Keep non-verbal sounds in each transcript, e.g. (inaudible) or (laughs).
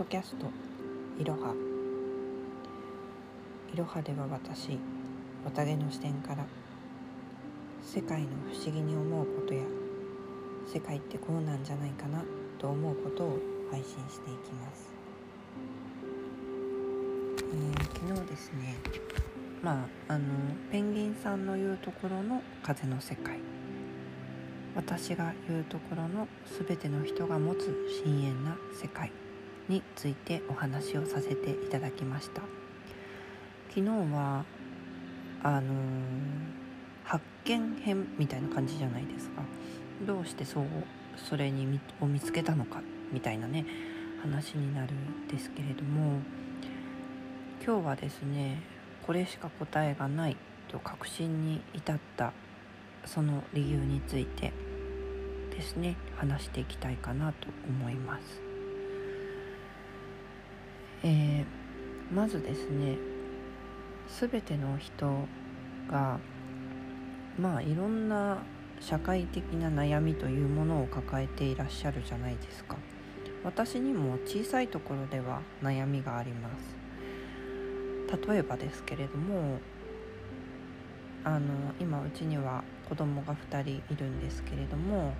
ドキャストいろはいろはでは私綿毛の視点から世界の不思議に思うことや世界ってこうなんじゃないかなと思うことを配信していきます、えー、昨日ですねまああのペンギンさんの言うところの風の世界。私が言うところの全ての人が持つ深遠な世界。についてお話をさせていただきました昨日はあのー、発見編みたいな感じじゃないですかどうしてそうそれにを見つけたのかみたいなね話になるんですけれども今日はですねこれしか答えがないと確信に至ったその理由についてですね話していきたいかなと思います。えー、まずですね全ての人がまあいろんな社会的な悩みというものを抱えていらっしゃるじゃないですか。私にも小さいところでは悩みがあります。例えばですけれどもあの今うちには子供が2人いるんですけれども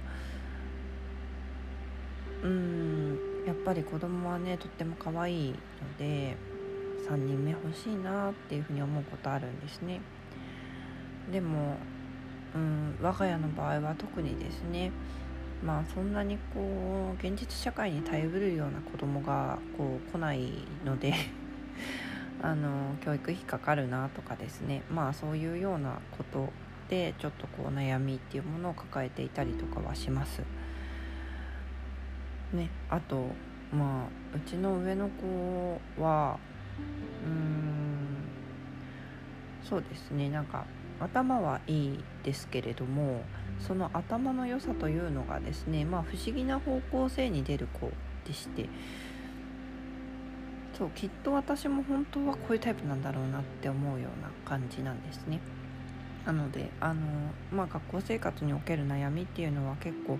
うんやっぱり子供はねとっても可愛いので3人目欲しいなっていうふうに思うことあるんですねでもうん我が家の場合は特にですねまあそんなにこう現実社会に耐えうるような子供がこう来ないので (laughs) あの教育費かかるなとかですねまあそういうようなことでちょっとこう悩みっていうものを抱えていたりとかはします。ね、あとまあうちの上の子はうんそうですねなんか頭はいいですけれどもその頭の良さというのがですねまあ不思議な方向性に出る子でしてそうきっと私も本当はこういうタイプなんだろうなって思うような感じなんですね。なのであの、まあ、学校生活における悩みっていうのは結構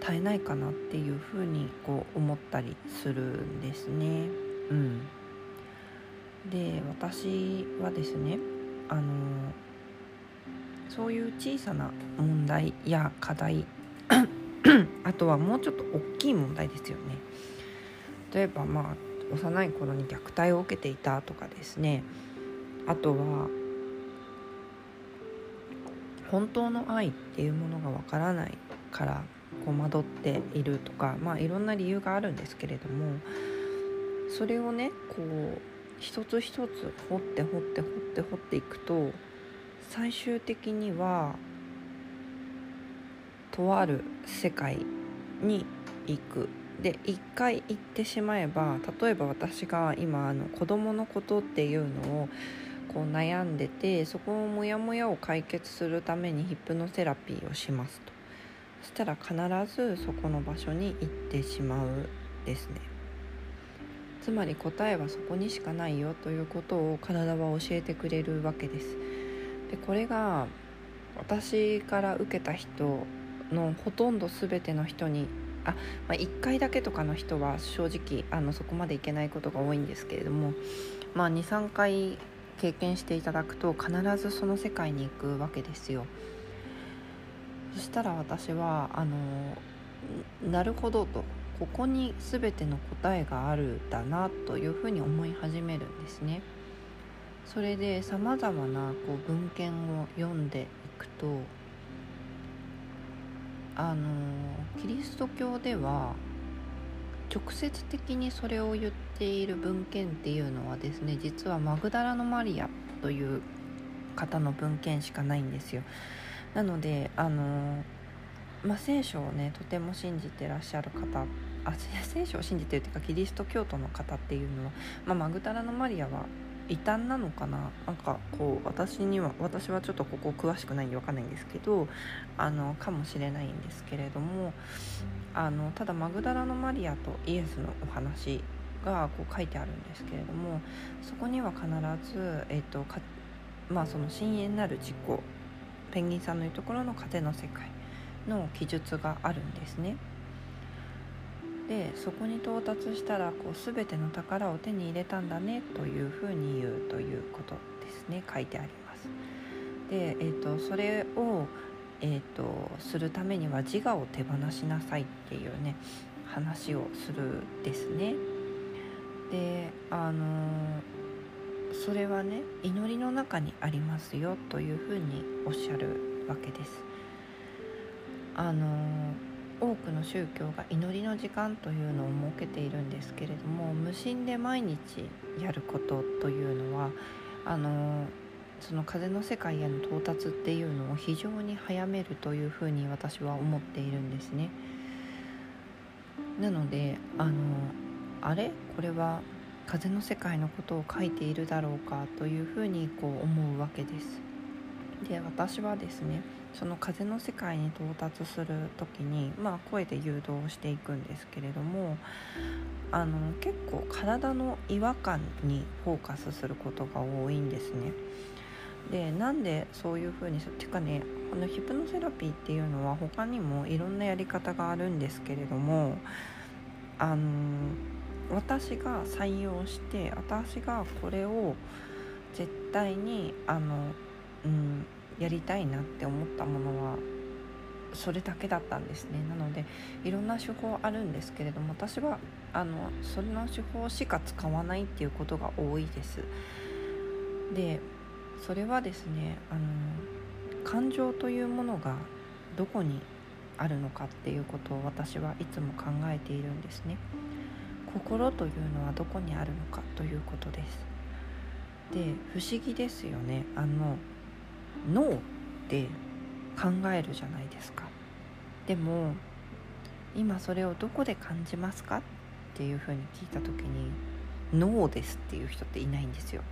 絶えないかなっていうふうにこう思ったりするんですね。うん、で私はですねあのそういう小さな問題や課題 (coughs) あとはもうちょっと大きい問題ですよね。例えばまあ幼い頃に虐待を受けていたとかですねあとは本当の愛っていうものがわからないから戸惑っているとかまあいろんな理由があるんですけれどもそれをねこう一つ一つ掘って掘って掘って掘っていくと最終的にはとある世界に行く。で一回行ってしまえば例えば私が今あの子供のことっていうのをこう悩んでてそこのモヤモヤを解決するためにヒップノセラピーをしますと。したら必ずそこの場所に行ってしまうですねつまり答えはそこにしかないよということを体は教えてくれるわけですでこれが私から受けた人のほとんど全ての人にあ、まあ、1回だけとかの人は正直あのそこまでいけないことが多いんですけれども、まあ、23回経験していただくと必ずその世界に行くわけですよ。そしたら私はあのなるほどとここに全ての答えがあるだなというふうに思い始めるんですね。それでさまざまなこう文献を読んでいくとあのキリスト教では直接的にそれを言っている文献っていうのはですね実はマグダラのマリアという方の文献しかないんですよ。なのであのまあ、聖書をねとても信じてらっしゃる方あ聖書を信じてるというかキリスト教徒の方っていうのは、まあ、マグダラのマリアは異端なのかな？なんかこう私には私はちょっとここ詳しくないんで分かんないんですけどあのかもしれないんですけれどもあのただマグダラのマリアとイエスのお話がこう書いてあるんですけれどもそこには必ず、えーとかまあ、その深淵なる自己ペンギンさんの言うところの風の世界の記述があるんですね。でそこに到達したらこう全ての宝を手に入れたんだねというふうに言うということですね書いてあります。で、えーと、それを、えーと、するためには自我を手放しなさいっていうね話をするですね。であのー、それはね祈りの中にありますよというふうにおっしゃるわけです。あの多くの宗教が祈りの時間というのを設けているんですけれども無心で毎日やることというのはあのその風の世界への到達っていうのを非常に早めるというふうに私は思っているんですね。なのであのあれ？これは風の世界のことを書いているだろうかというふうにこう思うわけです。で私はですねその風の世界に到達する時に、まあ、声で誘導していくんですけれどもあの結構体の違和感にフォーカスすることが多いんですね。でなんでそういう風にっていうかねこのヒプノセラピーっていうのは他にもいろんなやり方があるんですけれどもあの私が採用して私がこれを絶対にあの、うん、やりたいなって思ったものはそれだけだったんですね。なのでいろんな手法あるんですけれども私はあのそれの手法しか使わないっていうことが多いです。でそれはですねあの感情というものがどこにあるのかっていうことを私はいつも考えているんですね。心というのはどこにあるのかということです。で不思議ですよね。あの脳って考えるじゃないですか。でも今それをどこで感じますかっていうふうに聞いた時に脳ですっていう人っていないんですよ。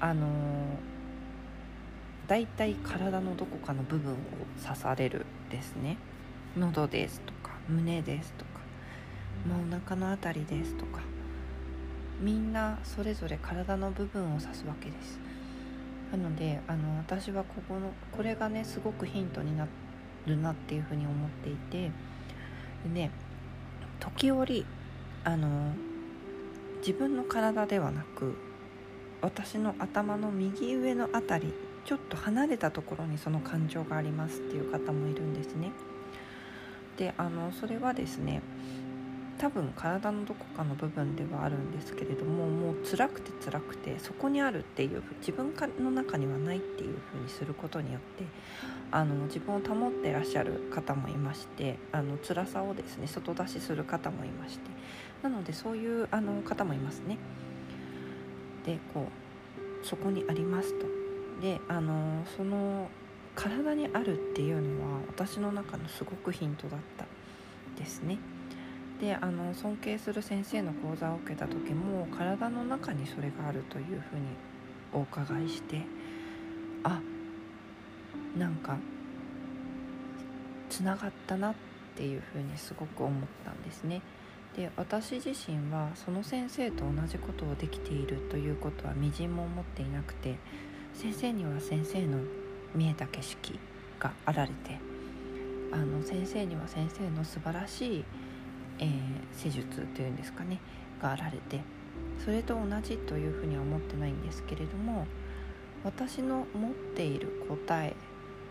あのだいたい体のどこかの部分を刺されるですね。喉ですとか胸ですとか、まあ、お腹の辺りですとか。みんなそれぞれ体の部分を指すわけです。なのであの私はここのこれがねすごくヒントになるなっていうふうに思っていて。でね時折あの自分の体ではなく私の頭の右上の辺りちょっと離れたところにその感情がありますっていう方もいるんですね。であのそれはですね多分体のどこかの部分ではあるんですけれどももう辛くて辛くてそこにあるっていう自分の中にはないっていう風にすることによってあの自分を保ってらっしゃる方もいましてあの辛さをですね外出しする方もいましてなのでそういうあの方もいますね。でこうそこにありますと。であのその体にあるっていうのは私の中のすごくヒントだったですね。であの尊敬する先生の講座を受けた時も体の中にそれがあるというふうにお伺いしてあなんかつながったなっていうふうにすごく思ったんですね。で私自身はその先生と同じことをできているということはみじんも思っていなくて先生には先生の見えた景色があられてあの先生には先生の素晴らしいえー、施術というんですかねがあられてそれと同じというふうには思ってないんですけれども私の持っている答え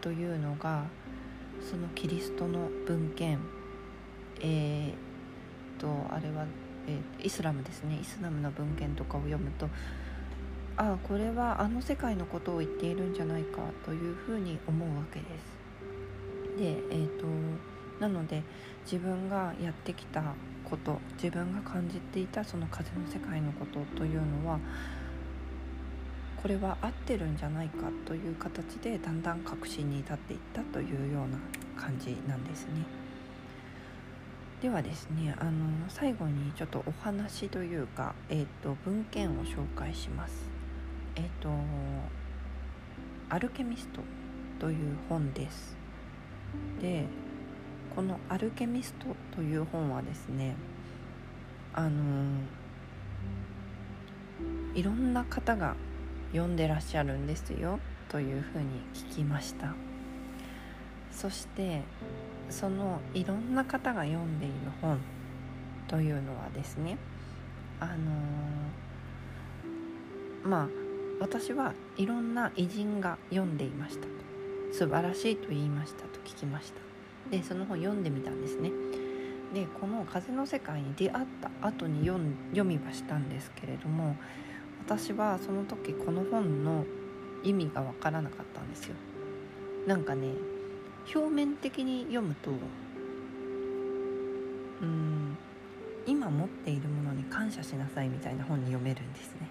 というのがそのキリストの文献えー、とあれは、えー、イスラムですねイスラムの文献とかを読むとああこれはあの世界のことを言っているんじゃないかというふうに思うわけです。でえーとなので自分がやってきたこと自分が感じていたその風の世界のことというのはこれは合ってるんじゃないかという形でだんだん確信に至っていったというような感じなんですね。ではですねあの最後にちょっとお話というか、えーと、文献を紹介します。えっ、ー、と「アルケミスト」という本です。でこの「アルケミスト」という本はですねあのいろんな方が読んでらっしゃるんですよというふうに聞きました。そしてそのいろんな方が読んでいる本というのはですねあの、まあ私はいろんな偉人が読んでいましたと。素晴らしいと言いましたと聞きました。でその本読んでみたんですね。でこの「風の世界」に出会った後に読読みはしたんですけれども私はその時この本の意味が分からなかったんですよ。なんかね表面的に読むとうん今持っているものに感謝しなさいみたいな本に読めるんですね。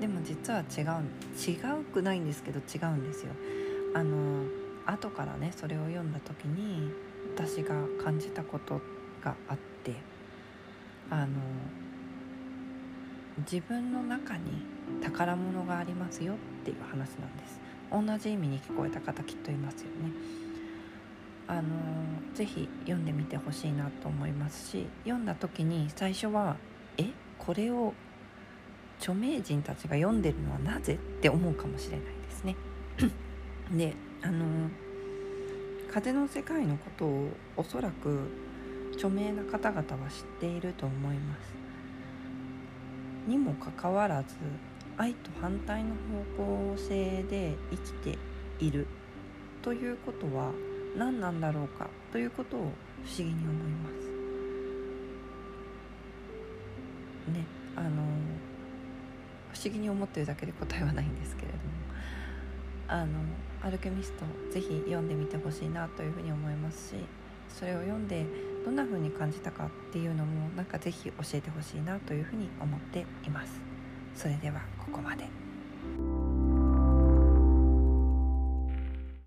でも実は違う違うくないんですけど違うんですよ。あの後からねそれを読んだ時に私が感じたことがあってあの自分の中に宝物がありますよっていう話なんです同じ意味に聞こえた方きっといますよねあのぜひ読んでみてほしいなと思いますし読んだ時に最初は「えこれを著名人たちが読んでるのはなぜ?」って思うかもしれないですね。(coughs) であの風の世界のことをおそらく著名な方々は知っていると思います。にもかかわらず愛と反対の方向性で生きているということは何なんだろうかということを不思議に思います。ねあの不思議に思ってるだけで答えはないんですけれどもあのアルケミストぜひ読んでみてほしいなというふうに思いますしそれを読んでどんな風に感じたかっていうのもなんかぜひ教えてほしいなというふうに思っています。それではここまで。